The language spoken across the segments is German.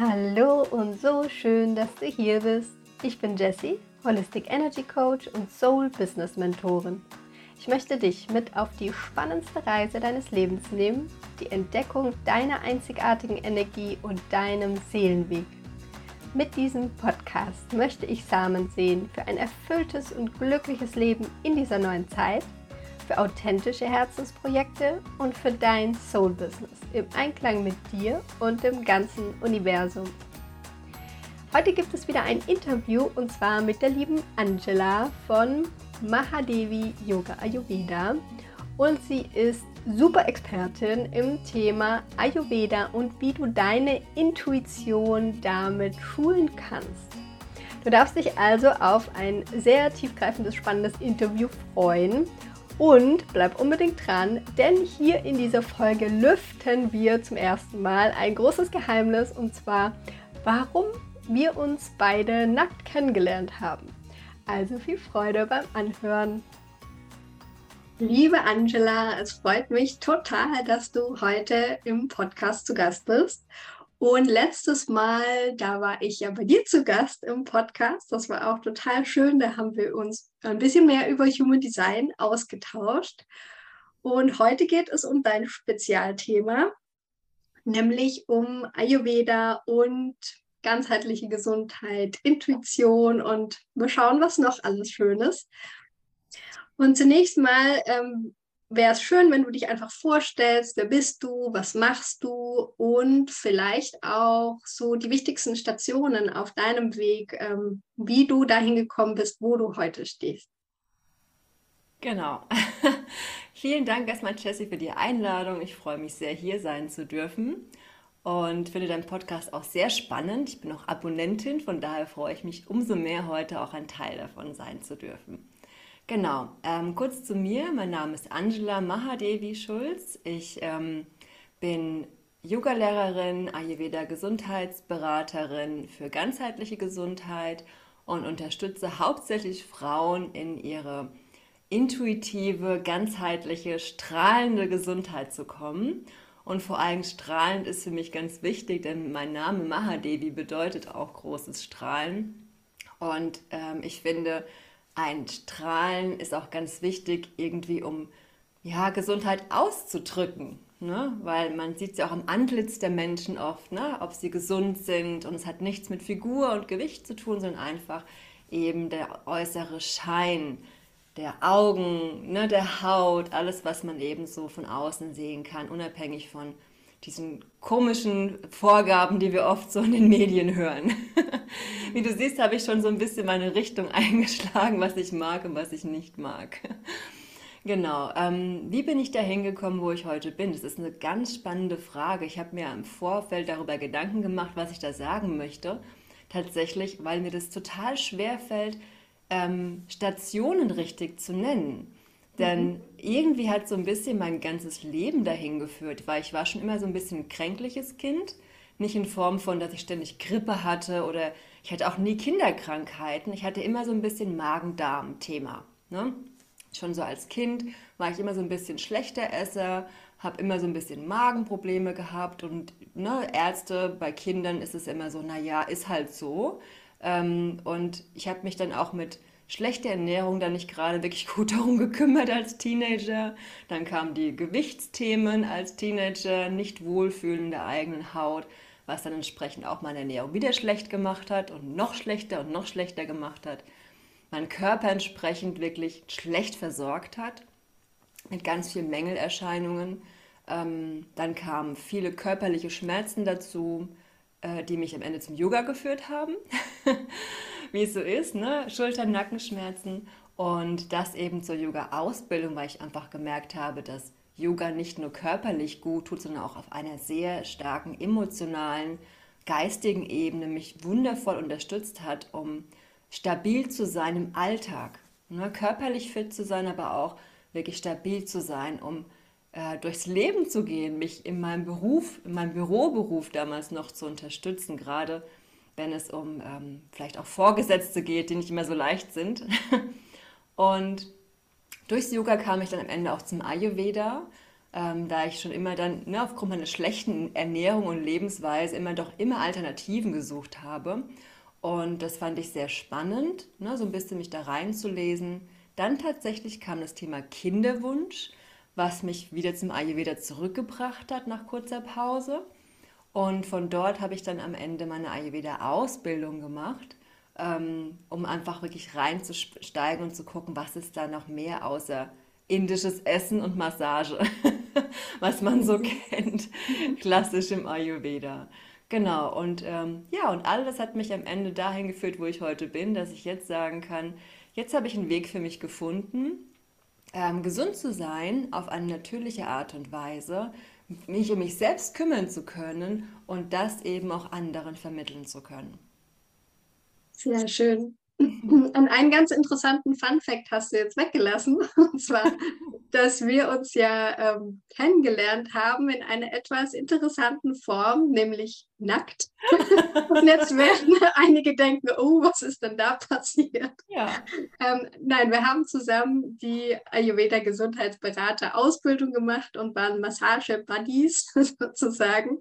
Hallo und so schön, dass du hier bist. Ich bin Jessie, Holistic Energy Coach und Soul Business Mentorin. Ich möchte dich mit auf die spannendste Reise deines Lebens nehmen, die Entdeckung deiner einzigartigen Energie und deinem Seelenweg. Mit diesem Podcast möchte ich Samen sehen für ein erfülltes und glückliches Leben in dieser neuen Zeit – für authentische Herzensprojekte und für dein Soul Business im Einklang mit dir und dem ganzen Universum. Heute gibt es wieder ein Interview und zwar mit der lieben Angela von Mahadevi Yoga Ayurveda und sie ist super Expertin im Thema Ayurveda und wie du deine Intuition damit schulen kannst. Du darfst dich also auf ein sehr tiefgreifendes, spannendes Interview freuen und bleib unbedingt dran, denn hier in dieser Folge lüften wir zum ersten Mal ein großes Geheimnis und zwar, warum wir uns beide nackt kennengelernt haben. Also viel Freude beim Anhören. Liebe Angela, es freut mich total, dass du heute im Podcast zu Gast bist. Und letztes Mal, da war ich ja bei dir zu Gast im Podcast. Das war auch total schön. Da haben wir uns ein bisschen mehr über Human Design ausgetauscht. Und heute geht es um dein Spezialthema, nämlich um Ayurveda und ganzheitliche Gesundheit, Intuition und wir schauen, was noch alles Schönes. Und zunächst mal ähm, wäre es schön, wenn du dich einfach vorstellst, wer bist du, was machst du und vielleicht auch so die wichtigsten Stationen auf deinem Weg, ähm, wie du dahin gekommen bist, wo du heute stehst. Genau. Vielen Dank erstmal, Jessie, für die Einladung. Ich freue mich sehr, hier sein zu dürfen und finde deinen Podcast auch sehr spannend. Ich bin auch Abonnentin, von daher freue ich mich umso mehr, heute auch ein Teil davon sein zu dürfen. Genau, ähm, kurz zu mir. Mein Name ist Angela Mahadevi Schulz. Ich ähm, bin Yoga-Lehrerin, Ayurveda-Gesundheitsberaterin für ganzheitliche Gesundheit und unterstütze hauptsächlich Frauen in ihre intuitive, ganzheitliche, strahlende Gesundheit zu kommen. Und vor allem strahlend ist für mich ganz wichtig, denn mein Name Mahadevi bedeutet auch großes Strahlen. Und ähm, ich finde, ein Strahlen ist auch ganz wichtig, irgendwie um ja, Gesundheit auszudrücken. Ne? Weil man sieht es ja auch am Antlitz der Menschen oft, ne? ob sie gesund sind. Und es hat nichts mit Figur und Gewicht zu tun, sondern einfach eben der äußere Schein der Augen, ne? der Haut, alles, was man eben so von außen sehen kann, unabhängig von diesen komischen Vorgaben, die wir oft so in den Medien hören. Wie du siehst, habe ich schon so ein bisschen meine Richtung eingeschlagen, was ich mag und was ich nicht mag. Genau. Ähm, wie bin ich da hingekommen, wo ich heute bin? Das ist eine ganz spannende Frage. Ich habe mir im Vorfeld darüber Gedanken gemacht, was ich da sagen möchte. Tatsächlich, weil mir das total schwer fällt, ähm, Stationen richtig zu nennen. Denn mhm. irgendwie hat so ein bisschen mein ganzes Leben dahin geführt, weil ich war schon immer so ein bisschen ein kränkliches Kind. Nicht in Form von, dass ich ständig Grippe hatte oder ich hatte auch nie Kinderkrankheiten. Ich hatte immer so ein bisschen Magen-Darm-Thema. Ne? Schon so als Kind war ich immer so ein bisschen schlechter Esser, habe immer so ein bisschen Magenprobleme gehabt und ne, Ärzte bei Kindern ist es immer so, naja, ist halt so. Ähm, und ich habe mich dann auch mit schlechter Ernährung dann nicht gerade wirklich gut darum gekümmert als Teenager. Dann kamen die Gewichtsthemen als Teenager, nicht wohlfühlen in der eigenen Haut, was dann entsprechend auch meine Ernährung wieder schlecht gemacht hat und noch schlechter und noch schlechter gemacht hat. Mein Körper entsprechend wirklich schlecht versorgt hat, mit ganz vielen Mängelerscheinungen. Ähm, dann kamen viele körperliche Schmerzen dazu, äh, die mich am Ende zum Yoga geführt haben. wie es so ist, ne? Schultern, Nackenschmerzen und das eben zur Yoga-Ausbildung, weil ich einfach gemerkt habe, dass Yoga nicht nur körperlich gut tut, sondern auch auf einer sehr starken emotionalen, geistigen Ebene mich wundervoll unterstützt hat, um stabil zu sein im Alltag. Ne? Körperlich fit zu sein, aber auch wirklich stabil zu sein, um äh, durchs Leben zu gehen, mich in meinem Beruf, in meinem Büroberuf damals noch zu unterstützen, gerade wenn es um ähm, vielleicht auch Vorgesetzte geht, die nicht immer so leicht sind. Und durchs Yoga kam ich dann am Ende auch zum Ayurveda, äh, ähm, da ich schon immer dann ne, aufgrund meiner schlechten Ernährung und Lebensweise immer doch immer Alternativen gesucht habe. Und das fand ich sehr spannend, ne, so ein bisschen mich da reinzulesen. Dann tatsächlich kam das Thema Kinderwunsch, was mich wieder zum Ayurveda zurückgebracht hat nach kurzer Pause. Und von dort habe ich dann am Ende meine Ayurveda-Ausbildung gemacht, ähm, um einfach wirklich reinzusteigen und zu gucken, was ist da noch mehr außer indisches Essen und Massage, was man so kennt, klassisch im Ayurveda. Genau, und ähm, ja, und all das hat mich am Ende dahin geführt, wo ich heute bin, dass ich jetzt sagen kann, jetzt habe ich einen Weg für mich gefunden, ähm, gesund zu sein auf eine natürliche Art und Weise, mich um mich selbst kümmern zu können und das eben auch anderen vermitteln zu können. Sehr schön. An einen ganz interessanten Fun Fact hast du jetzt weggelassen. Und zwar, dass wir uns ja ähm, kennengelernt haben in einer etwas interessanten Form, nämlich nackt. Und jetzt werden einige denken, oh, was ist denn da passiert? Ja. Ähm, nein, wir haben zusammen die Ayurveda Gesundheitsberater Ausbildung gemacht und waren Massage-Buddies sozusagen.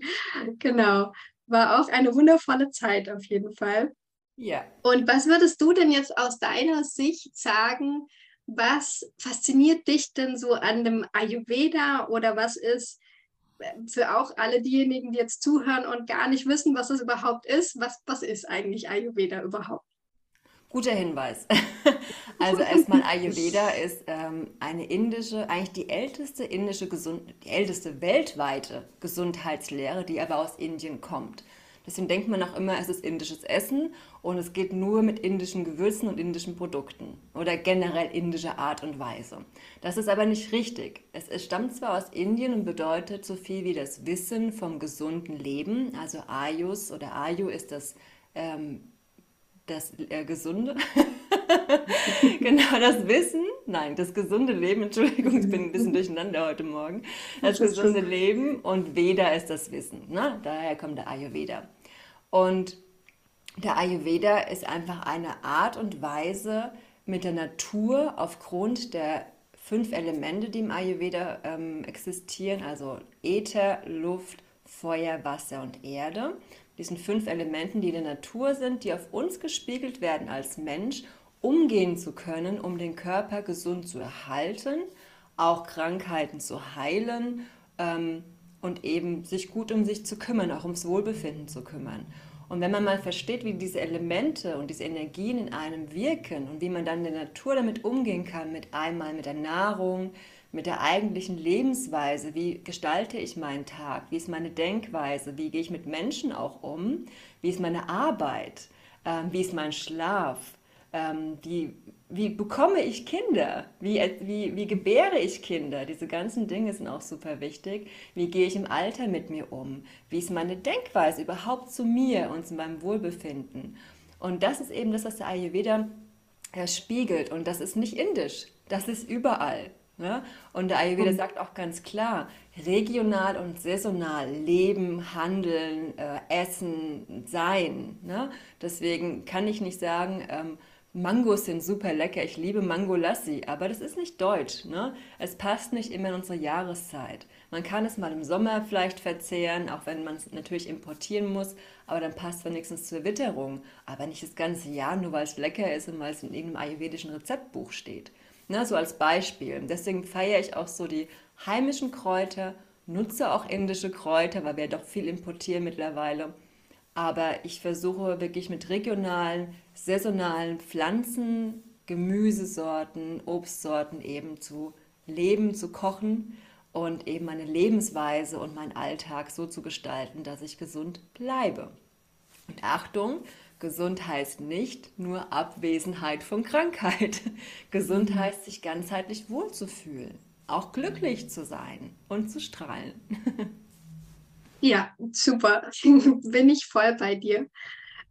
Genau. War auch eine wundervolle Zeit auf jeden Fall. Ja. Und was würdest du denn jetzt aus deiner Sicht sagen, was fasziniert dich denn so an dem Ayurveda oder was ist äh, für auch alle diejenigen, die jetzt zuhören und gar nicht wissen, was es überhaupt ist, was, was ist eigentlich Ayurveda überhaupt? Guter Hinweis. Also erstmal Ayurveda ist ähm, eine indische, eigentlich die älteste indische Gesund die älteste weltweite Gesundheitslehre, die aber aus Indien kommt. Deswegen denkt man auch immer, es ist indisches Essen und es geht nur mit indischen Gewürzen und indischen Produkten oder generell indischer Art und Weise. Das ist aber nicht richtig. Es, stammt zwar aus Indien und bedeutet so viel wie das Wissen vom gesunden Leben, also Ayus oder Ayu ist das, ähm, das äh, Gesunde. genau, das Wissen, nein, das gesunde Leben, Entschuldigung, ich bin ein bisschen durcheinander heute Morgen. Das gesunde Leben und Veda ist das Wissen. Ne? Daher kommt der Ayurveda. Und der Ayurveda ist einfach eine Art und Weise, mit der Natur aufgrund der fünf Elemente, die im Ayurveda ähm, existieren, also Äther, Luft, Feuer, Wasser und Erde. Diesen fünf Elementen, die in der Natur sind, die auf uns gespiegelt werden als Mensch, umgehen zu können, um den Körper gesund zu erhalten, auch Krankheiten zu heilen ähm, und eben sich gut um sich zu kümmern, auch ums Wohlbefinden zu kümmern. Und wenn man mal versteht, wie diese Elemente und diese Energien in einem wirken und wie man dann in der Natur damit umgehen kann, mit einmal mit der Nahrung, mit der eigentlichen Lebensweise, wie gestalte ich meinen Tag, wie ist meine Denkweise, wie gehe ich mit Menschen auch um, wie ist meine Arbeit, ähm, wie ist mein Schlaf, ähm, wie, wie bekomme ich Kinder? Wie, wie, wie gebäre ich Kinder? Diese ganzen Dinge sind auch super wichtig. Wie gehe ich im Alter mit mir um? Wie ist meine Denkweise überhaupt zu mir und zu meinem Wohlbefinden? Und das ist eben das, was der Ayurveda spiegelt. Und das ist nicht indisch, das ist überall. Ne? Und der Ayurveda mhm. sagt auch ganz klar, regional und saisonal leben, handeln, äh, essen, sein. Ne? Deswegen kann ich nicht sagen, ähm, Mangos sind super lecker, ich liebe Mango Lassi, aber das ist nicht deutsch. Ne? Es passt nicht immer in unsere Jahreszeit. Man kann es mal im Sommer vielleicht verzehren, auch wenn man es natürlich importieren muss, aber dann passt es wenigstens zur Witterung. Aber nicht das ganze Jahr, nur weil es lecker ist und weil es in irgendeinem ayurvedischen Rezeptbuch steht. Ne? So als Beispiel. Deswegen feiere ich auch so die heimischen Kräuter, nutze auch indische Kräuter, weil wir doch viel importieren mittlerweile aber ich versuche wirklich mit regionalen, saisonalen Pflanzen, Gemüsesorten, Obstsorten eben zu leben, zu kochen und eben meine Lebensweise und meinen Alltag so zu gestalten, dass ich gesund bleibe. Und Achtung, gesund heißt nicht nur Abwesenheit von Krankheit. gesund mhm. heißt, sich ganzheitlich wohlzufühlen, auch glücklich zu sein und zu strahlen. Ja, super. Bin ich voll bei dir.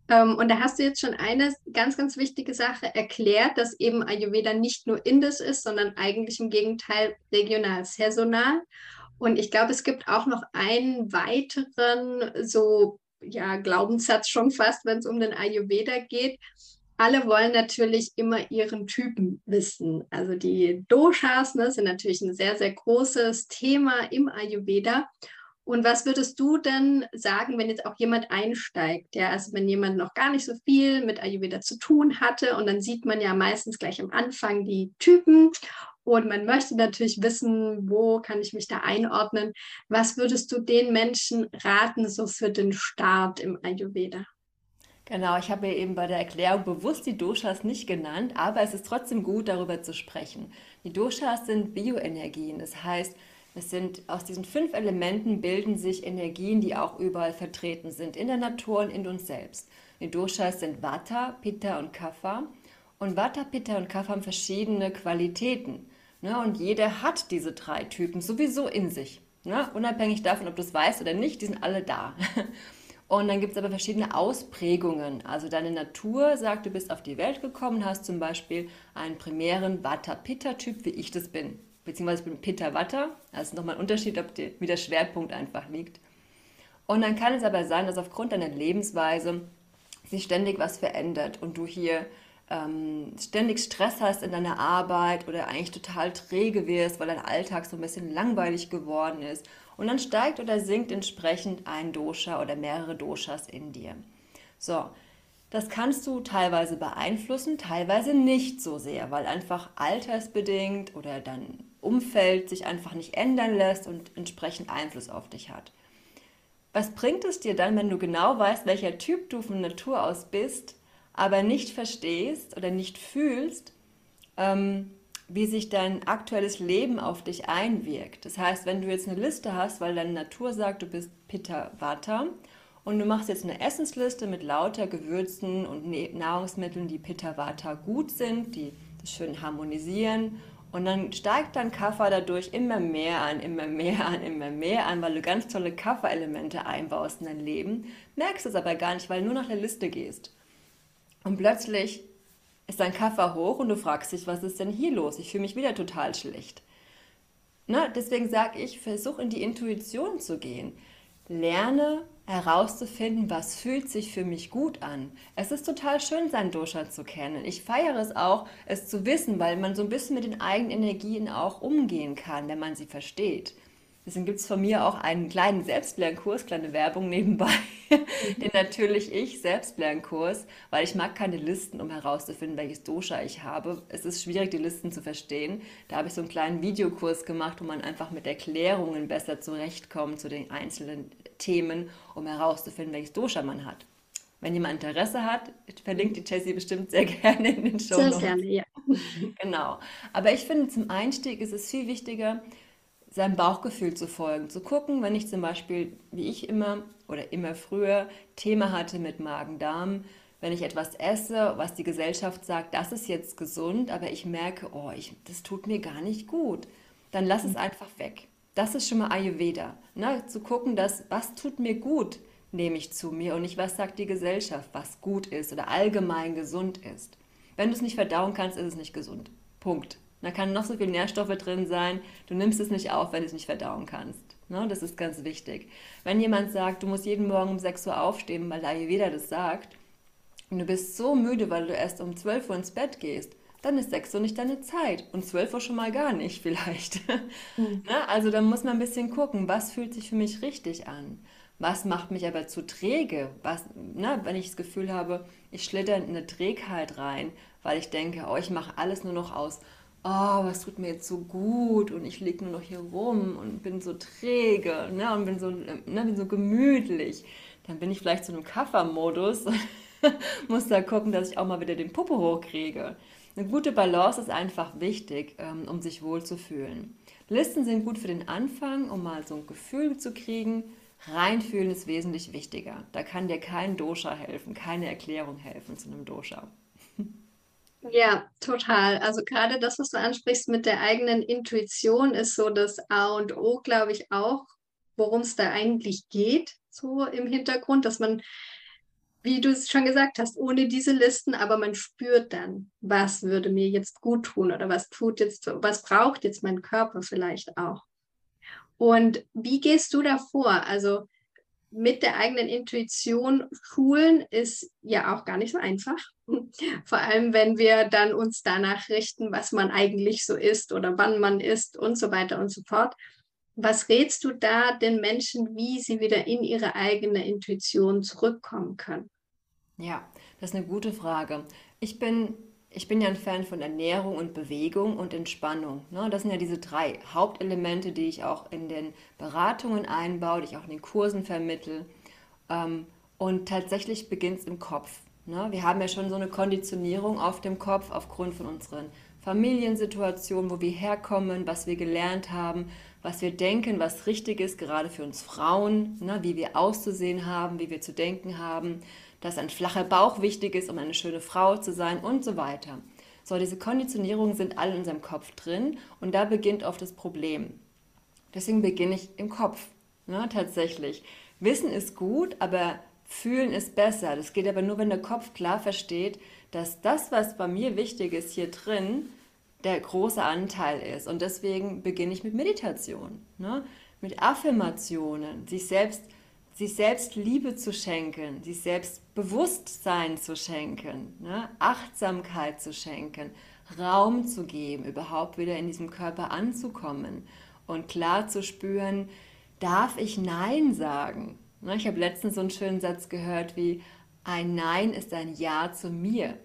Ähm, und da hast du jetzt schon eine ganz, ganz wichtige Sache erklärt, dass eben Ayurveda nicht nur indisch ist, sondern eigentlich im Gegenteil regional, saisonal. Und ich glaube, es gibt auch noch einen weiteren so ja, Glaubenssatz schon fast, wenn es um den Ayurveda geht. alle wollen natürlich immer ihren Typen wissen. Also die Doshas ne, sind natürlich ein sehr, sehr großes Thema im Ayurveda. Und was würdest du denn sagen, wenn jetzt auch jemand einsteigt? Ja, also wenn jemand noch gar nicht so viel mit Ayurveda zu tun hatte und dann sieht man ja meistens gleich am Anfang die Typen und man möchte natürlich wissen, wo kann ich mich da einordnen? Was würdest du den Menschen raten, so für den Start im Ayurveda? Genau, ich habe ja eben bei der Erklärung bewusst die Doshas nicht genannt, aber es ist trotzdem gut, darüber zu sprechen. Die Doshas sind Bioenergien, das heißt, es sind aus diesen fünf Elementen bilden sich Energien, die auch überall vertreten sind, in der Natur und in uns selbst. Die Doshas sind Vata, Pitta und Kapha. Und Vata, Pitta und Kapha haben verschiedene Qualitäten. Ne? Und jeder hat diese drei Typen sowieso in sich. Ne? Unabhängig davon, ob du es weißt oder nicht, die sind alle da. Und dann gibt es aber verschiedene Ausprägungen. Also deine Natur sagt, du bist auf die Welt gekommen, hast zum Beispiel einen primären Vata-Pitta-Typ, wie ich das bin. Beziehungsweise ich bin Pitta-Vata. Das ist nochmal ein Unterschied, ob die, wie der Schwerpunkt einfach liegt. Und dann kann es aber sein, dass aufgrund deiner Lebensweise sich ständig was verändert und du hier ähm, ständig Stress hast in deiner Arbeit oder eigentlich total träge wirst, weil dein Alltag so ein bisschen langweilig geworden ist und dann steigt oder sinkt entsprechend ein Dosha oder mehrere Doshas in dir. So, das kannst du teilweise beeinflussen, teilweise nicht so sehr, weil einfach altersbedingt oder dein Umfeld sich einfach nicht ändern lässt und entsprechend Einfluss auf dich hat. Was bringt es dir dann, wenn du genau weißt, welcher Typ du von Natur aus bist, aber nicht verstehst oder nicht fühlst, ähm, wie sich dein aktuelles Leben auf dich einwirkt. Das heißt, wenn du jetzt eine Liste hast, weil deine Natur sagt, du bist Pitta Vata und du machst jetzt eine Essensliste mit lauter Gewürzen und ne-, Nahrungsmitteln, die Pitta Vata gut sind, die das schön harmonisieren und dann steigt dein Kaffer dadurch immer mehr an, immer mehr an, immer mehr an, weil du ganz tolle Kafferelemente einbaust in dein Leben, merkst es aber gar nicht, weil du nur nach der Liste gehst. Und plötzlich ist dein Kaffer hoch und du fragst dich, was ist denn hier los? Ich fühle mich wieder total schlecht. Na, deswegen sage ich, versuch in die Intuition zu gehen. Lerne herauszufinden, was fühlt sich für mich gut an. Es ist total schön, sein Dosha zu kennen. Ich feiere es auch, es zu wissen, weil man so ein bisschen mit den eigenen Energien auch umgehen kann, wenn man sie versteht. Deswegen gibt es von mir auch einen kleinen Selbstlernkurs, kleine Werbung nebenbei, den natürlich ich Selbstlernkurs, weil ich mag keine Listen, um herauszufinden, welches Dosha ich habe. Es ist schwierig, die Listen zu verstehen. Da habe ich so einen kleinen Videokurs gemacht, wo man einfach mit Erklärungen besser zurechtkommt zu den einzelnen Themen, um herauszufinden, welches Dosha man hat. Wenn jemand Interesse hat, verlinkt die Jessie bestimmt sehr gerne in den Show. Sehr gerne, ja. Genau. Aber ich finde, zum Einstieg ist es viel wichtiger, seinem Bauchgefühl zu folgen, zu gucken, wenn ich zum Beispiel, wie ich immer oder immer früher, Thema hatte mit Magen-Darm, wenn ich etwas esse, was die Gesellschaft sagt, das ist jetzt gesund, aber ich merke, oh, ich, das tut mir gar nicht gut, dann lass es einfach weg. Das ist schon mal Ayurveda. Ne? Zu gucken, dass, was tut mir gut, nehme ich zu mir und nicht, was sagt die Gesellschaft, was gut ist oder allgemein gesund ist. Wenn du es nicht verdauen kannst, ist es nicht gesund. Punkt. Da kann noch so viel Nährstoffe drin sein, du nimmst es nicht auf, wenn du es nicht verdauen kannst. Ne? Das ist ganz wichtig. Wenn jemand sagt, du musst jeden Morgen um 6 Uhr aufstehen, weil Ayurveda das sagt, und du bist so müde, weil du erst um 12 Uhr ins Bett gehst, dann ist 6 Uhr nicht deine Zeit und 12 Uhr schon mal gar nicht vielleicht. Mhm. ne? Also da muss man ein bisschen gucken, was fühlt sich für mich richtig an. Was macht mich aber zu träge? Was, ne, wenn ich das Gefühl habe, ich schlitter in eine Trägheit rein, weil ich denke, oh, ich mache alles nur noch aus oh, was tut mir jetzt so gut und ich liege nur noch hier rum und bin so träge ne, und bin so, ne, bin so gemütlich, dann bin ich vielleicht so einem Kaffermodus und muss da gucken, dass ich auch mal wieder den Puppe hochkriege. Eine gute Balance ist einfach wichtig, ähm, um sich wohlzufühlen. Listen sind gut für den Anfang, um mal so ein Gefühl zu kriegen. Reinfühlen ist wesentlich wichtiger. Da kann dir kein Dosha helfen, keine Erklärung helfen zu einem Dosha. Ja, total. Also gerade das, was du ansprichst mit der eigenen Intuition, ist so das A und O, glaube ich, auch, worum es da eigentlich geht, so im Hintergrund, dass man, wie du es schon gesagt hast, ohne diese Listen, aber man spürt dann, was würde mir jetzt gut tun oder was tut jetzt, was braucht jetzt mein Körper vielleicht auch. Und wie gehst du da vor? Also mit der eigenen Intuition schulen ist ja auch gar nicht so einfach. Vor allem, wenn wir dann uns danach richten, was man eigentlich so ist oder wann man ist und so weiter und so fort. Was rätst du da den Menschen, wie sie wieder in ihre eigene Intuition zurückkommen können? Ja, das ist eine gute Frage. Ich bin, ich bin ja ein Fan von Ernährung und Bewegung und Entspannung. Ne? Das sind ja diese drei Hauptelemente, die ich auch in den Beratungen einbaue, die ich auch in den Kursen vermittle. Ähm, und tatsächlich beginnt es im Kopf. Ne? Wir haben ja schon so eine Konditionierung auf dem Kopf aufgrund von unseren Familiensituationen, wo wir herkommen, was wir gelernt haben, was wir denken, was richtig ist, gerade für uns Frauen, ne? wie wir auszusehen haben, wie wir zu denken haben dass ein flacher Bauch wichtig ist, um eine schöne Frau zu sein und so weiter. So, diese Konditionierungen sind alle in unserem Kopf drin und da beginnt oft das Problem. Deswegen beginne ich im Kopf, ne, tatsächlich. Wissen ist gut, aber fühlen ist besser. Das geht aber nur, wenn der Kopf klar versteht, dass das, was bei mir wichtig ist, hier drin, der große Anteil ist. Und deswegen beginne ich mit Meditation, ne? mit Affirmationen, sich selbst sich selbst Liebe zu schenken, sich selbst Bewusstsein zu schenken, ne? Achtsamkeit zu schenken, Raum zu geben, überhaupt wieder in diesem Körper anzukommen und klar zu spüren, darf ich Nein sagen? Ne? Ich habe letztens so einen schönen Satz gehört wie, ein Nein ist ein Ja zu mir.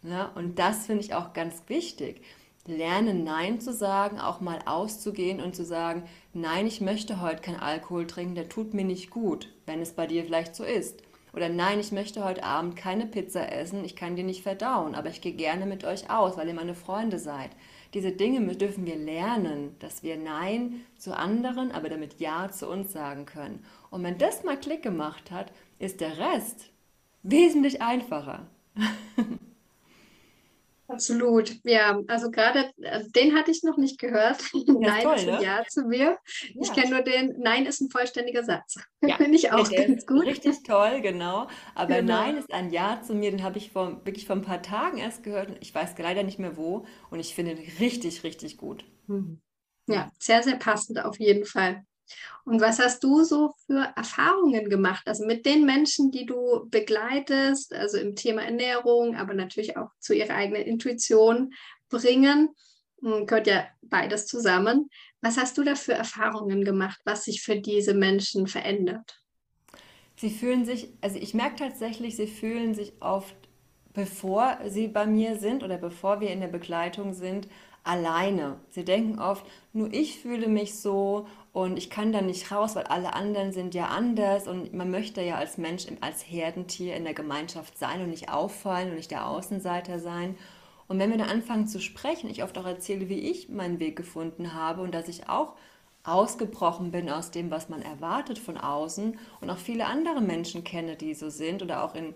Ne? Und das finde ich auch ganz wichtig lernen, Nein zu sagen, auch mal auszugehen und zu sagen, nein, ich möchte heute kein Alkohol trinken, der tut mir nicht gut, wenn es bei dir vielleicht so ist. Oder nein, ich möchte heute Abend keine Pizza essen, ich kann die nicht verdauen, aber ich gehe gerne mit euch aus, weil ihr meine Freunde seid. Diese Dinge dürfen wir lernen, dass wir Nein zu anderen, aber damit Ja zu uns sagen können. Und wenn das mal Klick gemacht hat, ist der Rest wesentlich einfacher. Absolut, ja. Also gerade äh, den hatte ich noch nicht gehört. Nein toll, ist ein ne? Ja zu mir. Ja. Ich kenne nur den Nein ist ein vollständiger Satz. Ja. Finde ich auch ja, ganz gut. Richtig toll, genau. Aber genau. Nein ist ein Ja zu mir, den habe ich vor, wirklich vor ein paar Tagen erst gehört. Ich weiß leider nicht mehr wo. Und ich finde ihn richtig, richtig gut. Mhm. Ja, sehr, sehr passend auf jeden Fall. Und was hast du so für Erfahrungen gemacht? Also mit den Menschen, die du begleitest, also im Thema Ernährung, aber natürlich auch zu ihrer eigenen Intuition bringen, hm, gehört ja beides zusammen. Was hast du da für Erfahrungen gemacht, was sich für diese Menschen verändert? Sie fühlen sich, also ich merke tatsächlich, sie fühlen sich oft, bevor sie bei mir sind oder bevor wir in der Begleitung sind, alleine. Sie denken oft, nur ich fühle mich so und ich kann da nicht raus, weil alle anderen sind ja anders und man möchte ja als Mensch, als Herdentier in der Gemeinschaft sein und nicht auffallen und nicht der Außenseiter sein. Und wenn wir dann anfangen zu sprechen, ich oft auch erzähle, wie ich meinen Weg gefunden habe und dass ich auch ausgebrochen bin aus dem, was man erwartet von außen und auch viele andere Menschen kenne, die so sind oder auch in,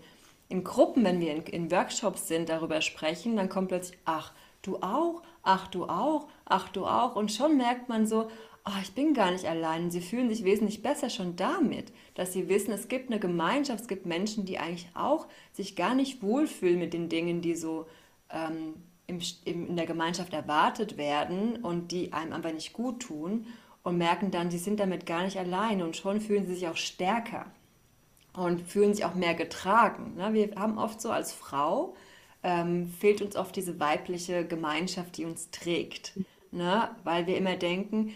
in Gruppen, wenn wir in, in Workshops sind, darüber sprechen, dann kommt plötzlich, ach, du auch, ach du auch, ach du auch. Und schon merkt man so, oh, ich bin gar nicht allein. Sie fühlen sich wesentlich besser schon damit, dass sie wissen, es gibt eine Gemeinschaft, es gibt Menschen, die eigentlich auch sich gar nicht wohlfühlen mit den Dingen, die so ähm, im, im, in der Gemeinschaft erwartet werden und die einem einfach nicht gut tun und merken dann, sie sind damit gar nicht allein und schon fühlen sie sich auch stärker und fühlen sich auch mehr getragen. Ne? Wir haben oft so als Frau, ähm, fehlt uns oft diese weibliche Gemeinschaft, die uns trägt. Ne? Weil wir immer denken,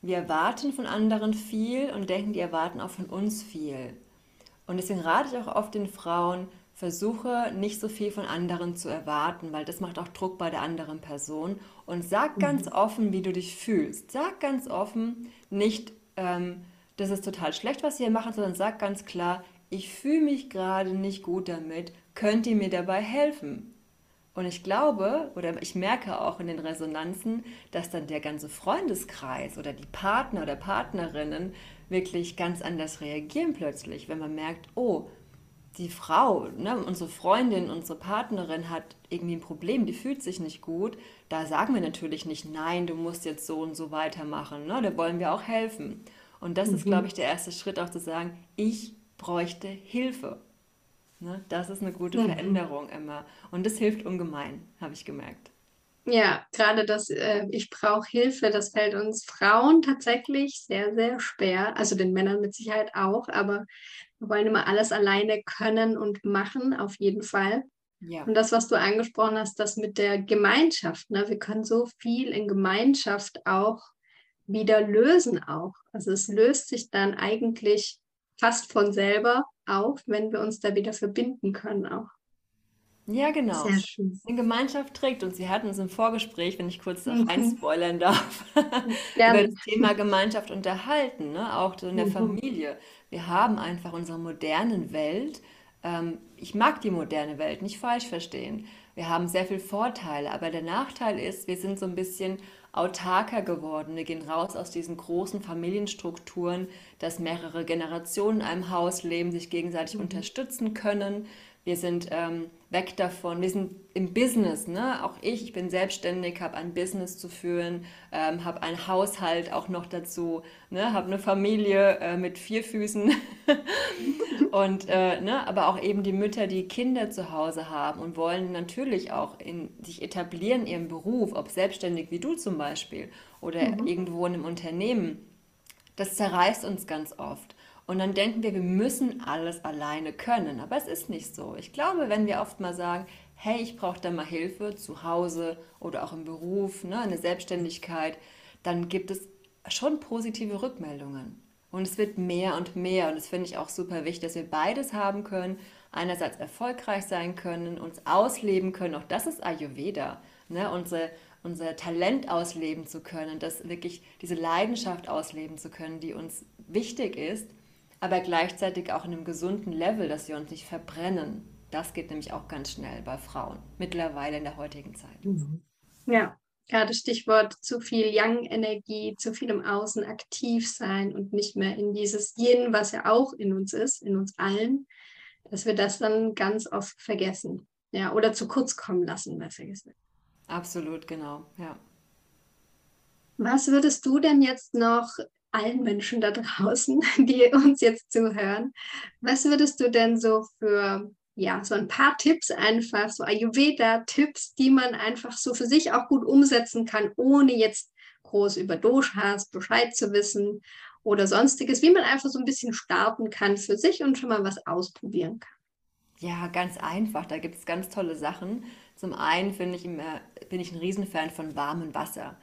wir erwarten von anderen viel und denken, die erwarten auch von uns viel. Und deswegen rate ich auch oft den Frauen, versuche nicht so viel von anderen zu erwarten, weil das macht auch Druck bei der anderen Person. Und sag mhm. ganz offen, wie du dich fühlst. Sag ganz offen, nicht, ähm, das ist total schlecht, was sie hier machen, sondern sag ganz klar, ich fühle mich gerade nicht gut damit, könnt ihr mir dabei helfen? Und ich glaube oder ich merke auch in den Resonanzen, dass dann der ganze Freundeskreis oder die Partner oder Partnerinnen wirklich ganz anders reagieren plötzlich, wenn man merkt, oh, die Frau, ne, unsere Freundin, unsere Partnerin hat irgendwie ein Problem, die fühlt sich nicht gut, da sagen wir natürlich nicht, nein, du musst jetzt so und so weitermachen, ne, da wollen wir auch helfen. Und das mhm. ist, glaube ich, der erste Schritt auch zu sagen, ich bräuchte Hilfe. Ne? Das ist eine gute mhm. Veränderung immer. Und das hilft ungemein, habe ich gemerkt. Ja, gerade das äh, Ich brauche Hilfe, das fällt uns Frauen tatsächlich sehr, sehr schwer. Also den Männern mit Sicherheit auch, aber wir wollen immer alles alleine können und machen, auf jeden Fall. Ja. Und das, was du angesprochen hast, das mit der Gemeinschaft. Ne? Wir können so viel in Gemeinschaft auch wieder lösen auch. Also es löst sich dann eigentlich fast von selber auf, wenn wir uns da wieder verbinden können auch. Ja, genau. Sehr schön. Die Gemeinschaft trägt uns. Sie hatten uns im Vorgespräch, wenn ich kurz mhm. einspoilern darf, über das Thema Gemeinschaft unterhalten, ne? auch in der mhm. Familie. Wir haben einfach unsere modernen Welt. Ähm, ich mag die moderne Welt, nicht falsch verstehen. Wir haben sehr viele Vorteile, aber der Nachteil ist, wir sind so ein bisschen autarker geworden. Wir gehen raus aus diesen großen Familienstrukturen, dass mehrere Generationen in einem Haus leben, sich gegenseitig mhm. unterstützen können wir sind ähm, weg davon, wir sind im Business, ne? auch ich, ich bin selbstständig, habe ein Business zu führen, ähm, habe einen Haushalt auch noch dazu, ne? habe eine Familie äh, mit vier Füßen und äh, ne? aber auch eben die Mütter, die Kinder zu Hause haben und wollen natürlich auch in, sich etablieren in ihrem Beruf, ob selbstständig wie du zum Beispiel oder mhm. irgendwo in einem Unternehmen. Das zerreißt uns ganz oft. Und dann denken wir, wir müssen alles alleine können. Aber es ist nicht so. Ich glaube, wenn wir oft mal sagen, hey, ich brauche da mal Hilfe zu Hause oder auch im Beruf, ne, eine Selbstständigkeit, dann gibt es schon positive Rückmeldungen. Und es wird mehr und mehr. Und das finde ich auch super wichtig, dass wir beides haben können. Einerseits erfolgreich sein können, uns ausleben können. Auch das ist Ayurveda. Ne? Unsere, unser Talent ausleben zu können, das wirklich diese Leidenschaft ausleben zu können, die uns wichtig ist aber gleichzeitig auch in einem gesunden Level, dass wir uns nicht verbrennen. Das geht nämlich auch ganz schnell bei Frauen, mittlerweile in der heutigen Zeit. Mhm. Ja, gerade Stichwort zu viel Yang-Energie, zu viel im Außen aktiv sein und nicht mehr in dieses Yin, was ja auch in uns ist, in uns allen, dass wir das dann ganz oft vergessen. Ja, oder zu kurz kommen lassen, besser gesagt. Absolut, genau, ja. Was würdest du denn jetzt noch allen Menschen da draußen, die uns jetzt zuhören. Was würdest du denn so für, ja, so ein paar Tipps einfach, so Ayurveda-Tipps, die man einfach so für sich auch gut umsetzen kann, ohne jetzt groß über Doshas Bescheid zu wissen oder sonstiges, wie man einfach so ein bisschen starten kann für sich und schon mal was ausprobieren kann? Ja, ganz einfach. Da gibt es ganz tolle Sachen. Zum einen ich, bin ich ein Riesenfan von warmem Wasser.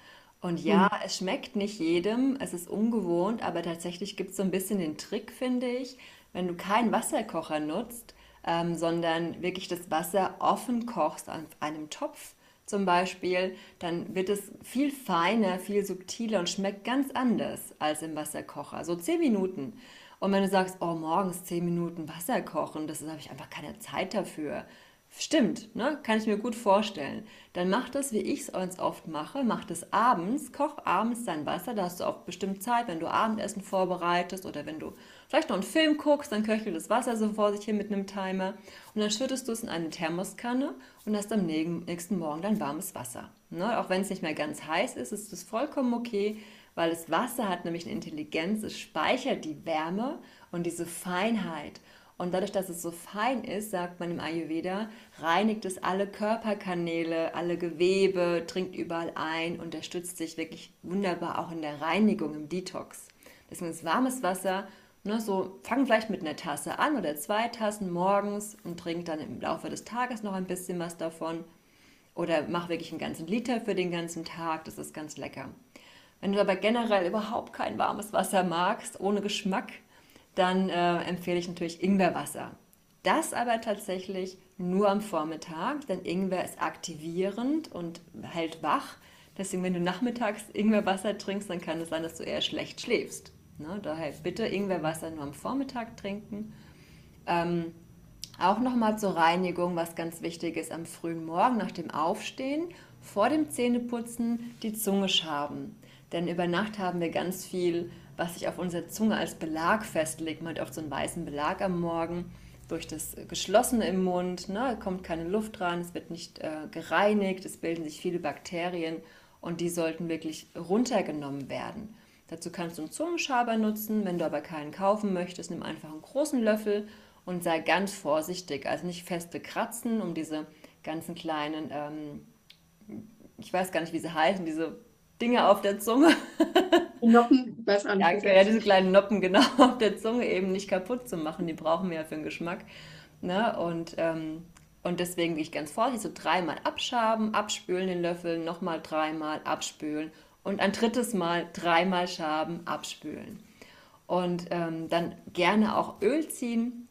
Und ja, mhm. es schmeckt nicht jedem, es ist ungewohnt, aber tatsächlich gibt es so ein bisschen den Trick, finde ich, wenn du keinen Wasserkocher nutzt, ähm, sondern wirklich das Wasser offen kochst an einem Topf zum Beispiel, dann wird es viel feiner, viel subtiler und schmeckt ganz anders als im Wasserkocher. So zehn Minuten. Und wenn du sagst, oh, morgens zehn Minuten Wasser kochen, das habe ich einfach keine Zeit dafür Stimmt, ne? kann ich mir gut vorstellen. Dann mach das, wie ich es oft mache, mach das abends, koch abends dein Wasser, da hast du auch bestimmt Zeit, wenn du Abendessen vorbereitest oder wenn du vielleicht noch einen Film guckst, dann köchelt das Wasser so vor sich hin mit einem Timer und dann schüttest du es in eine Thermoskanne und hast am nächsten Morgen dein warmes Wasser. Ne? Auch wenn es nicht mehr ganz heiß ist, ist es vollkommen okay, weil das Wasser hat nämlich eine Intelligenz, es speichert die Wärme und diese Feinheit. Und dadurch, dass es so fein ist, sagt man im Ayurveda, reinigt es alle Körperkanäle, alle Gewebe, dringt überall ein, unterstützt sich wirklich wunderbar auch in der Reinigung, im Detox. Deswegen ist warmes Wasser, ne, so fang vielleicht mit einer Tasse an oder zwei Tassen morgens und trink dann im Laufe des Tages noch ein bisschen was davon. Oder mach wirklich einen ganzen Liter für den ganzen Tag, das ist ganz lecker. Wenn du aber generell überhaupt kein warmes Wasser magst, ohne Geschmack, dann äh, empfehle ich natürlich Ingwerwasser. Das aber tatsächlich nur am Vormittag, denn Ingwer ist aktivierend und hält wach. Deswegen, wenn du nachmittags Ingwerwasser trinkst, dann kann es sein, dass du eher schlecht schläfst. Ne? Daher bitte Ingwerwasser nur am Vormittag trinken. Ähm, auch nochmal zur Reinigung, was ganz wichtig ist, am frühen Morgen nach dem Aufstehen, vor dem Zähneputzen die Zunge schaben. Denn über Nacht haben wir ganz viel was sich auf unserer Zunge als Belag festlegt. Man hat oft so einen weißen Belag am Morgen durch das Geschlossene im Mund, ne, kommt keine Luft ran, es wird nicht äh, gereinigt, es bilden sich viele Bakterien und die sollten wirklich runtergenommen werden. Dazu kannst du einen Zungenschaber nutzen, wenn du aber keinen kaufen möchtest, nimm einfach einen großen Löffel und sei ganz vorsichtig, also nicht feste kratzen, um diese ganzen kleinen ähm, ich weiß gar nicht, wie sie heißen, diese Dinge auf der Zunge. Noppen, ich weiß auch nicht. Danke, ja, diese kleinen Noppen genau auf der Zunge eben nicht kaputt zu machen. Die brauchen wir ja für den Geschmack. Ne? Und, ähm, und deswegen gehe ich ganz vorsichtig so dreimal abschaben, abspülen den Löffel, nochmal dreimal abspülen und ein drittes Mal dreimal schaben, abspülen. Und ähm, dann gerne auch Öl ziehen.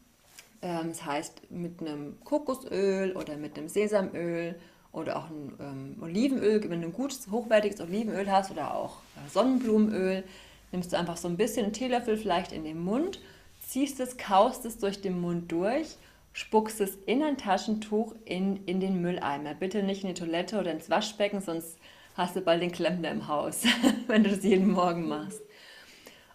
Ähm, das heißt mit einem Kokosöl oder mit einem Sesamöl oder auch ein ähm, Olivenöl, wenn du ein gutes, hochwertiges Olivenöl hast oder auch äh, Sonnenblumenöl, nimmst du einfach so ein bisschen einen Teelöffel vielleicht in den Mund, ziehst es, kaust es durch den Mund durch, spuckst es in ein Taschentuch in, in den Mülleimer. Bitte nicht in die Toilette oder ins Waschbecken, sonst hast du bald den Klempner im Haus, wenn du das jeden Morgen machst.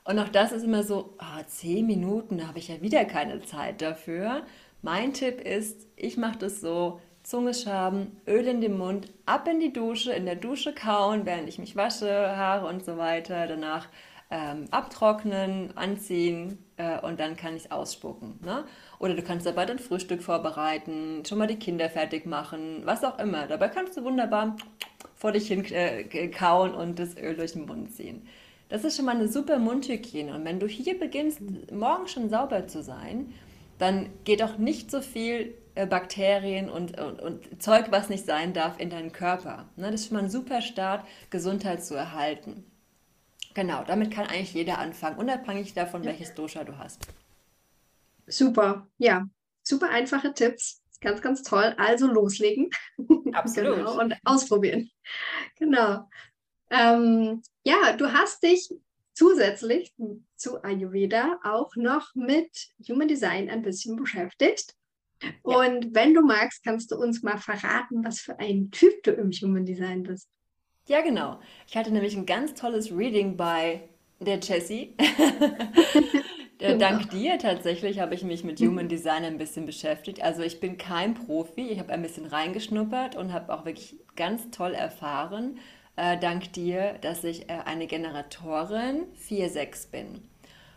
Und auch das ist immer so, oh, zehn Minuten, da habe ich ja wieder keine Zeit dafür. Mein Tipp ist, ich mache das so, Zunge schaben, Öl in den Mund, ab in die Dusche, in der Dusche kauen, während ich mich wasche, Haare und so weiter. Danach ähm, abtrocknen, anziehen äh, und dann kann ich es ausspucken. Ne? Oder du kannst dabei dein Frühstück vorbereiten, schon mal die Kinder fertig machen, was auch immer. Dabei kannst du wunderbar vor dich hin äh, kauen und das Öl durch den Mund ziehen. Das ist schon mal eine super Mundhygiene. Und wenn du hier beginnst, morgen schon sauber zu sein, dann geht auch nicht so viel Bakterien und, und, und, Zeug, was nicht sein darf, in deinen Körper. Ne? Das ist schon mal ein super Start, Gesundheit zu erhalten. Genau, damit kann eigentlich jeder anfangen, unabhängig davon, welches Dosha du hast. Super, ja, super einfache Tipps. Ganz, ganz toll. Also loslegen. Absolut. genau, und ausprobieren. Genau. Ähm, ja, du hast dich zusätzlich zu Ayurveda auch noch mit Human Design ein bisschen beschäftigt. Und wenn du magst, kannst du uns mal verraten, was für ein Typ du im Human Design bist. Ja, genau. Ich hatte nämlich ein ganz tolles Reading bei der Jessie. Genau. Dank dir tatsächlich habe ich mich mit Human Design ein bisschen beschäftigt. Also ich bin kein Profi, ich habe ein bisschen reingeschnuppert und habe auch wirklich ganz toll erfahren, äh, dank dir, dass ich äh, eine Generatorin 4-6 bin.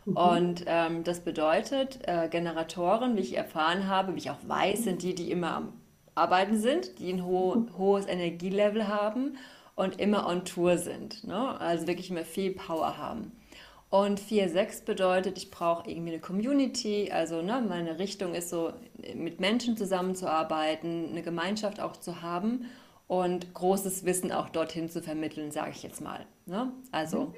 Mhm. Und ähm, das bedeutet, äh, Generatoren, wie ich erfahren habe, wie ich auch weiß, sind die, die immer am Arbeiten sind, die ein ho mhm. hohes Energielevel haben und immer on Tour sind. Ne? Also wirklich immer viel Power haben. Und 4-6 bedeutet, ich brauche irgendwie eine Community, also ne, meine Richtung ist so, mit Menschen zusammenzuarbeiten, eine Gemeinschaft auch zu haben und großes Wissen auch dorthin zu vermitteln, sage ich jetzt mal. Ne? Also mhm.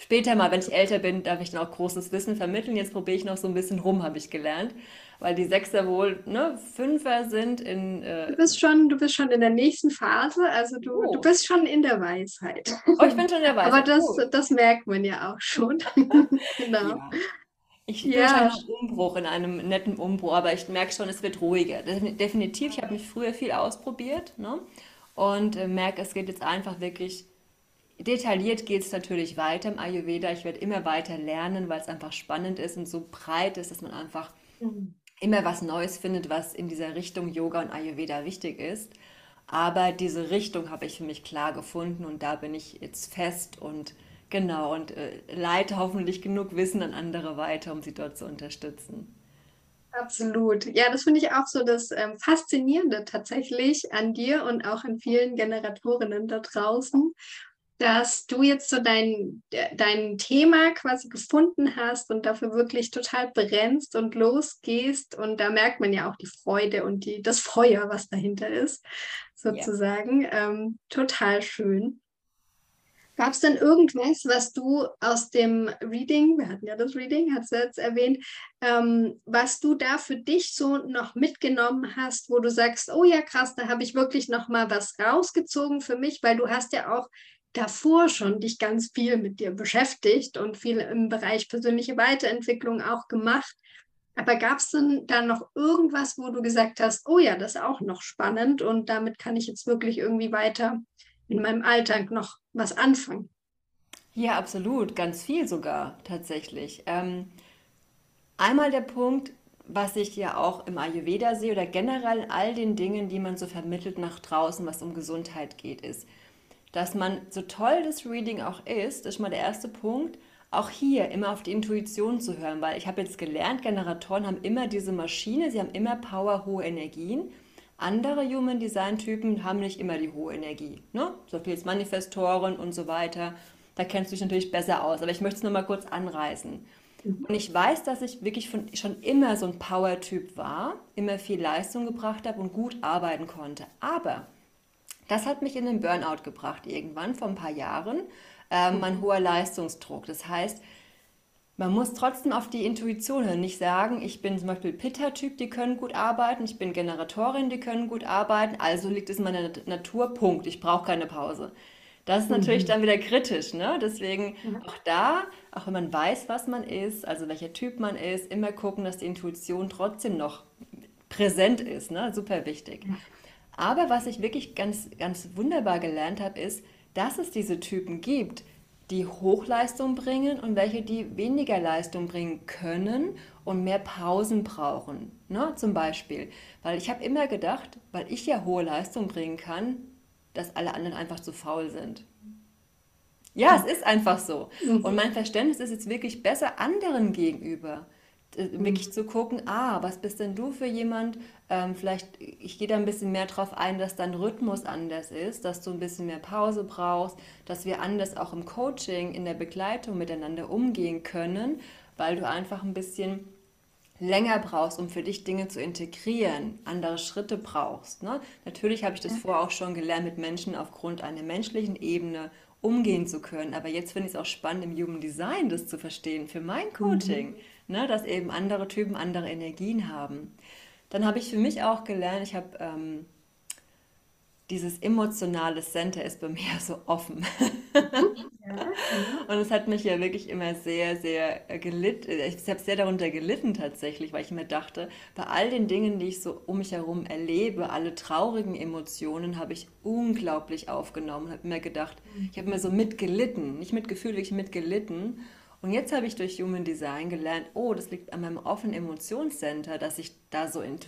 Später mal, wenn ich älter bin, darf ich dann auch großes Wissen vermitteln. Jetzt probiere ich noch so ein bisschen rum, habe ich gelernt. Weil die Sechser wohl ne, Fünfer sind in. Äh du, bist schon, du bist schon in der nächsten Phase, also du, oh. du bist schon in der Weisheit. Oh, ich bin schon in der Weisheit. Aber das, oh. das merkt man ja auch schon. genau. Ja. Ich bin ja. einen Umbruch, in einem netten Umbruch, aber ich merke schon, es wird ruhiger. Definitiv, ich habe mich früher viel ausprobiert ne? und äh, merke, es geht jetzt einfach wirklich Detailliert geht es natürlich weiter im Ayurveda. Ich werde immer weiter lernen, weil es einfach spannend ist und so breit ist, dass man einfach mhm. immer was Neues findet, was in dieser Richtung Yoga und Ayurveda wichtig ist. Aber diese Richtung habe ich für mich klar gefunden und da bin ich jetzt fest und genau und äh, leite hoffentlich genug Wissen an andere weiter, um sie dort zu unterstützen. Absolut. Ja, das finde ich auch so das ähm, Faszinierende tatsächlich an dir und auch an vielen Generatorinnen da draußen dass du jetzt so dein, dein Thema quasi gefunden hast und dafür wirklich total brennst und losgehst. Und da merkt man ja auch die Freude und die, das Feuer, was dahinter ist, sozusagen. Ja. Ähm, total schön. Gab es denn irgendwas, was du aus dem Reading, wir hatten ja das Reading, hast du jetzt erwähnt, ähm, was du da für dich so noch mitgenommen hast, wo du sagst, oh ja, krass, da habe ich wirklich noch mal was rausgezogen für mich, weil du hast ja auch davor schon dich ganz viel mit dir beschäftigt und viel im Bereich persönliche Weiterentwicklung auch gemacht. Aber gab es denn da noch irgendwas, wo du gesagt hast, oh ja, das ist auch noch spannend und damit kann ich jetzt wirklich irgendwie weiter in meinem Alltag noch was anfangen? Ja, absolut, ganz viel sogar tatsächlich. Ähm, einmal der Punkt, was ich ja auch im Ayurveda sehe oder generell all den Dingen, die man so vermittelt nach draußen, was um Gesundheit geht, ist, dass man, so toll das Reading auch ist, ist mal der erste Punkt, auch hier immer auf die Intuition zu hören, weil ich habe jetzt gelernt, Generatoren haben immer diese Maschine, sie haben immer Power, hohe Energien, Andere Human Design Typen haben nicht immer die hohe Energie. Ne? So viel als Manifestoren und so weiter. Da kennst du dich natürlich besser aus. Aber ich möchte es nur mal kurz anreißen. Mhm. Und ich weiß, dass ich wirklich von, schon immer so ein Power-Typ war, immer viel Leistung gebracht habe und gut arbeiten konnte. Aber das hat mich in den Burnout gebracht irgendwann vor ein paar Jahren. Ähm, mein hoher Leistungsdruck. Das heißt, man muss trotzdem auf die Intuition hören. Nicht sagen, ich bin zum Beispiel Pitta-Typ, die können gut arbeiten, ich bin Generatorin, die können gut arbeiten, also liegt es in meiner Natur, Punkt. Ich brauche keine Pause. Das ist natürlich mhm. dann wieder kritisch, ne? Deswegen ja. auch da, auch wenn man weiß, was man ist, also welcher Typ man ist, immer gucken, dass die Intuition trotzdem noch präsent ist, ne? Super wichtig. Ja. Aber was ich wirklich ganz, ganz wunderbar gelernt habe, ist, dass es diese Typen gibt, die Hochleistung bringen und welche, die weniger Leistung bringen können und mehr Pausen brauchen. Ne? Zum Beispiel. Weil ich habe immer gedacht, weil ich ja hohe Leistung bringen kann, dass alle anderen einfach zu faul sind. Ja, es ist einfach so. Mhm. Und mein Verständnis ist jetzt wirklich besser anderen gegenüber. Äh, wirklich zu gucken, ah, was bist denn du für jemand? Ähm, vielleicht, ich gehe da ein bisschen mehr drauf ein, dass dein Rhythmus anders ist, dass du ein bisschen mehr Pause brauchst, dass wir anders auch im Coaching, in der Begleitung miteinander umgehen können, weil du einfach ein bisschen länger brauchst, um für dich Dinge zu integrieren, andere Schritte brauchst. Ne? Natürlich habe ich das vorher auch schon gelernt, mit Menschen aufgrund einer menschlichen Ebene umgehen zu können. Aber jetzt finde ich es auch spannend, im Human Design das zu verstehen für mein Coaching. Mhm ne, dass eben andere Typen andere Energien haben. Dann habe ich für mich auch gelernt, ich habe ähm, dieses emotionale Center ist bei mir so offen. Und es hat mich ja wirklich immer sehr, sehr äh, gelitten. Ich habe sehr darunter gelitten tatsächlich, weil ich mir dachte, bei all den Dingen, die ich so um mich herum erlebe, alle traurigen Emotionen, habe ich unglaublich aufgenommen. Habe mir gedacht, ich habe mir so mitgelitten, nicht mitgefühlt, wirklich mitgelitten. Und jetzt habe ich durch Human Design gelernt, oh, das liegt an meinem offenen Emotionscenter, dass ich da so, in,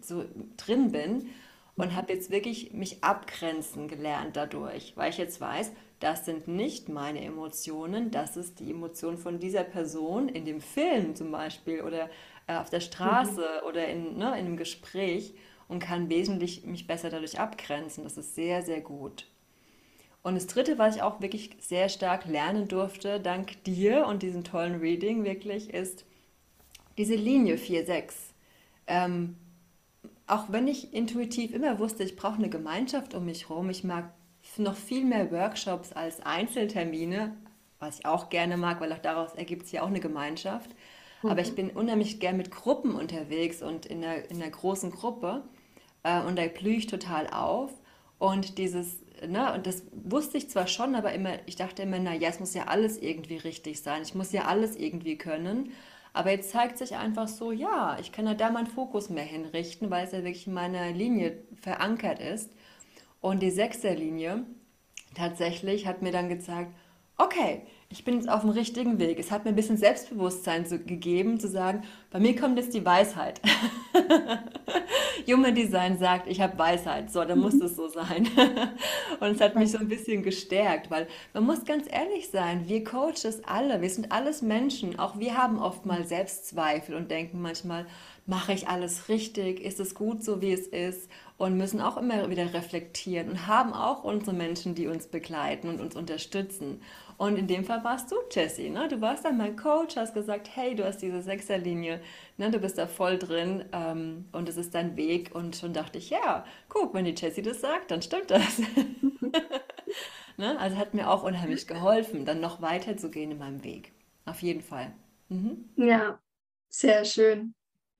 so drin bin und habe jetzt wirklich mich abgrenzen gelernt dadurch, weil ich jetzt weiß, das sind nicht meine Emotionen, das ist die Emotion von dieser Person in dem Film zum Beispiel oder äh, auf der Straße mhm. oder in, ne, in einem Gespräch und kann wesentlich mich besser dadurch abgrenzen. Das ist sehr, sehr gut. Und das Dritte, was ich auch wirklich sehr stark lernen durfte, dank dir und diesem tollen Reading wirklich, ist diese Linie 4-6. Ähm, auch wenn ich intuitiv immer wusste, ich brauche eine Gemeinschaft um mich herum, ich mag noch viel mehr Workshops als Einzeltermine, was ich auch gerne mag, weil auch daraus ergibt sich ja auch eine Gemeinschaft. Mhm. Aber ich bin unheimlich gern mit Gruppen unterwegs und in einer, in einer großen Gruppe äh, und da blühe ich total auf. Und dieses ne, und das wusste ich zwar schon, aber immer, ich dachte immer, na ja, es muss ja alles irgendwie richtig sein, ich muss ja alles irgendwie können. Aber jetzt zeigt sich einfach so, ja, ich kann ja da meinen Fokus mehr hinrichten, weil es ja wirklich in meiner Linie verankert ist. Und die Sechserlinie tatsächlich hat mir dann gezeigt, okay, ich bin jetzt auf dem richtigen Weg. Es hat mir ein bisschen Selbstbewusstsein zu, gegeben, zu sagen, bei mir kommt jetzt die Weisheit. Human Design sagt, ich habe Weisheit. So, dann muss mhm. es so sein. Und es hat mich so ein bisschen gestärkt, weil man muss ganz ehrlich sein, wir Coaches alle, wir sind alles Menschen. Auch wir haben oft mal Selbstzweifel und denken manchmal, mache ich alles richtig? Ist es gut so, wie es ist? Und müssen auch immer wieder reflektieren und haben auch unsere Menschen, die uns begleiten und uns unterstützen. Und in dem Fall warst du, Jessie. Ne? Du warst dann mein Coach, hast gesagt, hey, du hast diese Sechserlinie, ne? du bist da voll drin ähm, und es ist dein Weg. Und schon dachte ich, ja, guck, wenn die Jessie das sagt, dann stimmt das. ne? Also hat mir auch unheimlich geholfen, dann noch weiter zu gehen in meinem Weg. Auf jeden Fall. Mhm. Ja, sehr schön.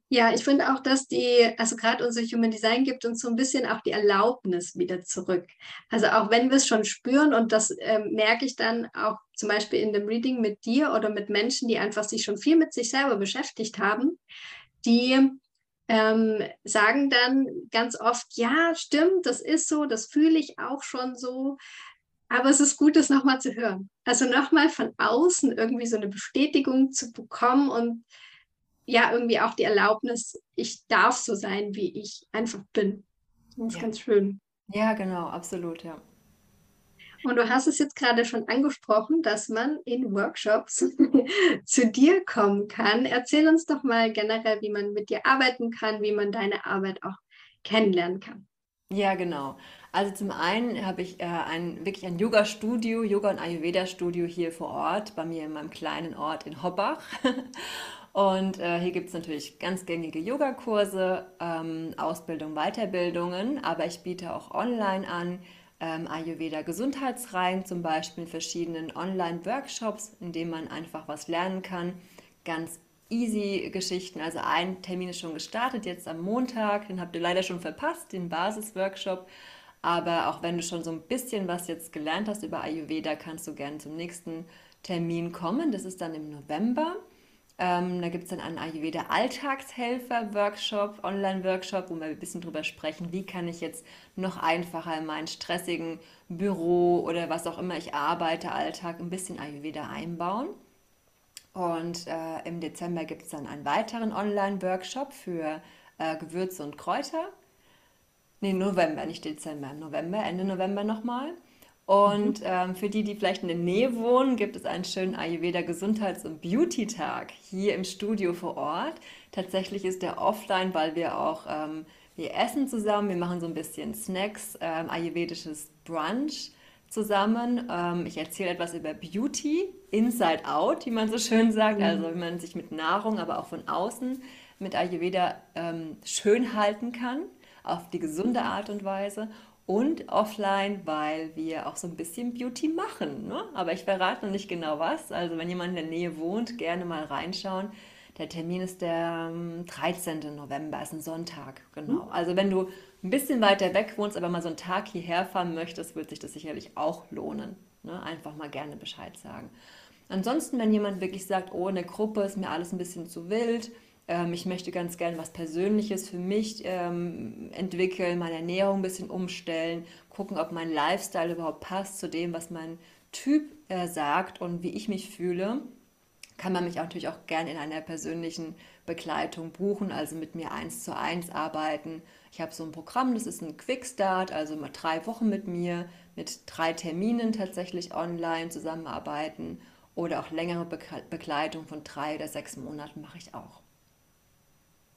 Ja, ich finde auch, dass die, also gerade unser Human Design gibt uns so ein bisschen auch die Erlaubnis wieder zurück. Also auch wenn wir es schon spüren und das äh, merke ich dann auch zum Beispiel in dem Reading mit dir oder mit Menschen, die einfach sich schon viel mit sich selber beschäftigt haben, die ähm, sagen dann ganz oft, ja, stimmt, das ist so, das fühle ich auch schon so. Aber es ist gut, das nochmal zu hören. Also nochmal von außen irgendwie so eine Bestätigung zu bekommen und ja irgendwie auch die Erlaubnis, ich darf so sein, wie ich einfach bin. Das ist ja. ganz schön. Ja, genau, absolut, ja. Und du hast es jetzt gerade schon angesprochen, dass man in Workshops zu dir kommen kann. Erzähl uns doch mal generell, wie man mit dir arbeiten kann, wie man deine Arbeit auch kennenlernen kann. Ja, genau. Also zum einen habe ich äh, ein, wirklich ein Yoga-Studio, Yoga- und Ayurveda-Studio hier vor Ort, bei mir in meinem kleinen Ort in Hobbach. Und äh, hier gibt es natürlich ganz gängige Yogakurse, ähm, Ausbildung, Weiterbildungen, aber ich biete auch online an, ähm, Ayurveda Gesundheitsreihen, zum Beispiel in verschiedenen Online-Workshops, in denen man einfach was lernen kann. Ganz easy Geschichten. Also ein Termin ist schon gestartet, jetzt am Montag, den habt ihr leider schon verpasst, den Basis-Workshop. Aber auch wenn du schon so ein bisschen was jetzt gelernt hast über Ayurveda, kannst du gerne zum nächsten Termin kommen. Das ist dann im November. Ähm, da gibt es dann einen Ayurveda Alltagshelfer-Workshop, Online-Workshop, wo wir ein bisschen drüber sprechen, wie kann ich jetzt noch einfacher in meinen stressigen Büro oder was auch immer ich arbeite, Alltag ein bisschen Ayurveda einbauen. Und äh, im Dezember gibt es dann einen weiteren Online-Workshop für äh, Gewürze und Kräuter. Nee, November, nicht Dezember, November, Ende November nochmal. Und mhm. ähm, für die, die vielleicht in der Nähe wohnen, gibt es einen schönen Ayurveda Gesundheits- und Beauty-Tag hier im Studio vor Ort. Tatsächlich ist der offline, weil wir auch, ähm, wir essen zusammen, wir machen so ein bisschen Snacks, ähm, ayurvedisches Brunch zusammen. Ähm, ich erzähle etwas über Beauty, Inside Out, wie man so schön sagt, mhm. also wie man sich mit Nahrung, aber auch von außen mit Ayurveda ähm, schön halten kann, auf die gesunde Art und Weise und offline, weil wir auch so ein bisschen Beauty machen. Ne? Aber ich verrate noch nicht genau was. Also wenn jemand in der Nähe wohnt, gerne mal reinschauen. Der Termin ist der 13. Ähm, November, ist ein Sonntag, genau. Mhm. Also wenn du ein bisschen weiter weg wohnst, aber mal so einen Tag hierher fahren möchtest, wird sich das sicherlich auch lohnen. Ne? Einfach mal gerne Bescheid sagen. Ansonsten, wenn jemand wirklich sagt, oh, in der Gruppe ist mir alles ein bisschen zu wild, ähm, ich möchte ganz gerne was Persönliches für mich ähm, entwickeln, meine Ernährung ein bisschen umstellen, gucken, ob mein Lifestyle überhaupt passt zu dem, was mein Typ äh, sagt und wie ich mich fühle. Kann man mich auch natürlich auch gerne in einer persönlichen Begleitung buchen, also mit mir eins zu eins arbeiten. Ich habe so ein Programm, das ist ein Quickstart, also mal drei Wochen mit mir, mit drei Terminen tatsächlich online zusammenarbeiten oder auch längere Begleitung von drei oder sechs Monaten mache ich auch.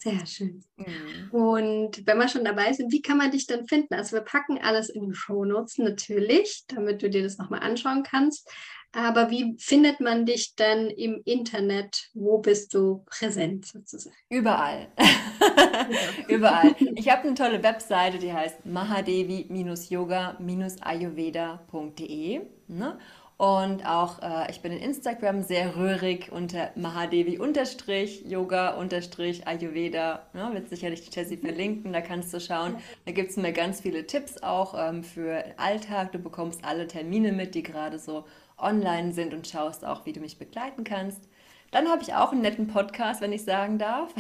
Sehr schön. Mhm. Und wenn wir schon dabei sind, wie kann man dich dann finden? Also wir packen alles in die Shownotes natürlich, damit du dir das nochmal anschauen kannst. Aber wie findet man dich dann im Internet? Wo bist du präsent sozusagen? Überall. Überall. Ich habe eine tolle Webseite, die heißt mahadevi-yoga-ayurveda.de. Ne? Und auch äh, ich bin in Instagram sehr rührig unter Mahadevi-Yoga-Ayurveda. Ja, wird sicherlich die Jessie verlinken, da kannst du schauen. Da gibt es mir ganz viele Tipps auch ähm, für Alltag. Du bekommst alle Termine mit, die gerade so online sind und schaust auch, wie du mich begleiten kannst. Dann habe ich auch einen netten Podcast, wenn ich sagen darf.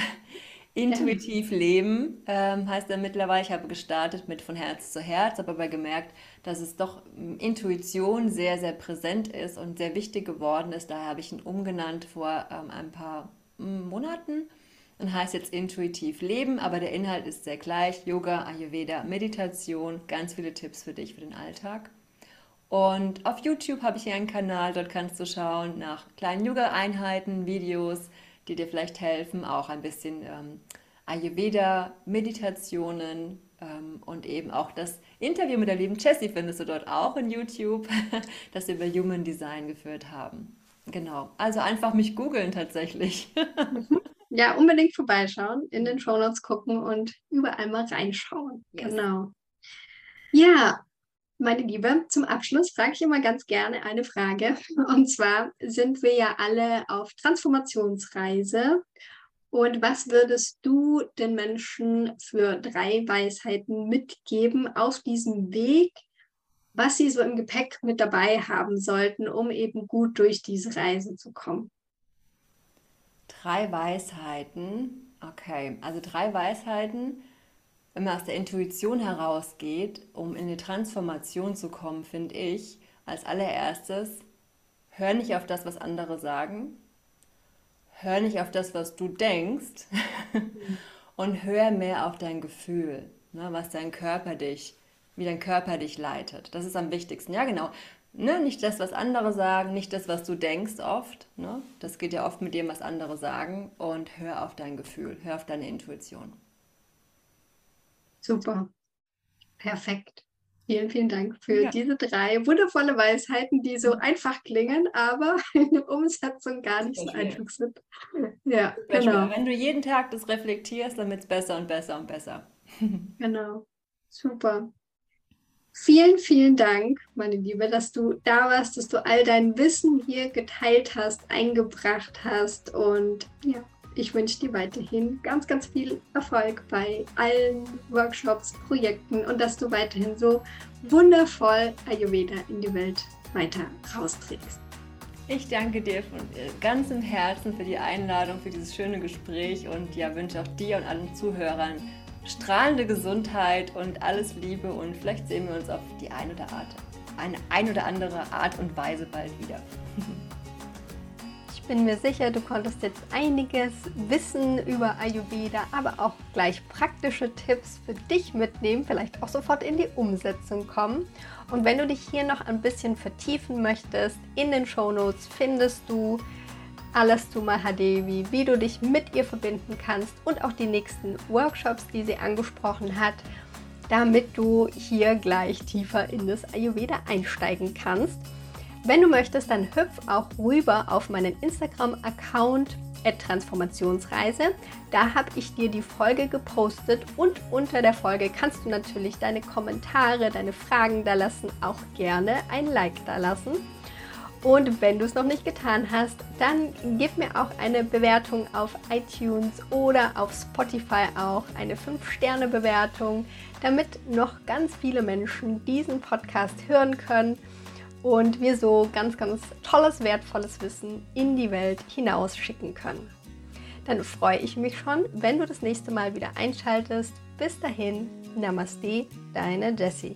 Intuitiv leben ähm, heißt er mittlerweile. Ich habe gestartet mit von Herz zu Herz, habe aber gemerkt, dass es doch ähm, Intuition sehr, sehr präsent ist und sehr wichtig geworden ist. Daher habe ich ihn umgenannt vor ähm, ein paar hm, Monaten und heißt jetzt Intuitiv leben, aber der Inhalt ist sehr gleich. Yoga, Ayurveda, Meditation, ganz viele Tipps für dich für den Alltag. Und auf YouTube habe ich hier einen Kanal, dort kannst du schauen nach kleinen Yoga-Einheiten, Videos, die dir vielleicht helfen, auch ein bisschen ähm, Ayurveda, Meditationen ähm, und eben auch das Interview mit der lieben Jessie findest du dort auch in YouTube, das wir über Human Design geführt haben. Genau, also einfach mich googeln tatsächlich. Ja, unbedingt vorbeischauen, in den Shownotes gucken und überall mal reinschauen. Yes. Genau. Ja, meine Liebe, zum Abschluss frage ich immer ganz gerne eine Frage. Und zwar sind wir ja alle auf Transformationsreise. Und was würdest du den Menschen für drei Weisheiten mitgeben auf diesem Weg, was sie so im Gepäck mit dabei haben sollten, um eben gut durch diese Reise zu kommen? Drei Weisheiten. Okay, also drei Weisheiten wenn man aus der Intuition herausgeht, um in die Transformation zu kommen, finde ich, als allererstes, hör nicht auf das, was andere sagen, hör nicht auf das, was du denkst und hör mehr auf dein Gefühl, ne, was dein Körper dich, wie dein Körper dich leitet. Das ist am wichtigsten. Ja, genau. Ne, nicht das, was andere sagen, nicht das, was du denkst oft. Ne? Das geht ja oft mit dem, was andere sagen. Und hör auf dein Gefühl, hör auf deine Intuition. Super. Perfekt. Vielen, vielen Dank für ja. diese drei wundervolle Weisheiten, die so einfach klingen, aber in der Umsetzung gar nicht so einfach sind. Ja, genau. Wenn du jeden Tag das reflektierst, dann wird es besser und besser und besser. Genau. Super. Vielen, vielen Dank, meine Liebe, dass du da warst, dass du all dein Wissen hier geteilt hast, eingebracht hast und ja, ich wünsche dir weiterhin ganz, ganz viel Erfolg bei allen Workshops, Projekten und dass du weiterhin so wundervoll Ayurveda in die Welt weiter rausträgst. Ich danke dir von ganzem Herzen für die Einladung, für dieses schöne Gespräch und ja, wünsche auch dir und allen Zuhörern strahlende Gesundheit und alles Liebe und vielleicht sehen wir uns auf die eine oder, Art, eine ein oder andere Art und Weise bald wieder. bin mir sicher, du konntest jetzt einiges Wissen über Ayurveda, aber auch gleich praktische Tipps für dich mitnehmen, vielleicht auch sofort in die Umsetzung kommen. Und wenn du dich hier noch ein bisschen vertiefen möchtest, in den Show Notes findest du alles zu Mahadevi, wie du dich mit ihr verbinden kannst und auch die nächsten Workshops, die sie angesprochen hat, damit du hier gleich tiefer in das Ayurveda einsteigen kannst. Wenn du möchtest, dann hüpf auch rüber auf meinen Instagram-Account Transformationsreise. Da habe ich dir die Folge gepostet und unter der Folge kannst du natürlich deine Kommentare, deine Fragen da lassen, auch gerne ein Like da lassen. Und wenn du es noch nicht getan hast, dann gib mir auch eine Bewertung auf iTunes oder auf Spotify auch eine 5-Sterne-Bewertung, damit noch ganz viele Menschen diesen Podcast hören können und wir so ganz, ganz tolles, wertvolles Wissen in die Welt hinaus schicken können. Dann freue ich mich schon, wenn du das nächste Mal wieder einschaltest. Bis dahin, Namaste, deine Jessie.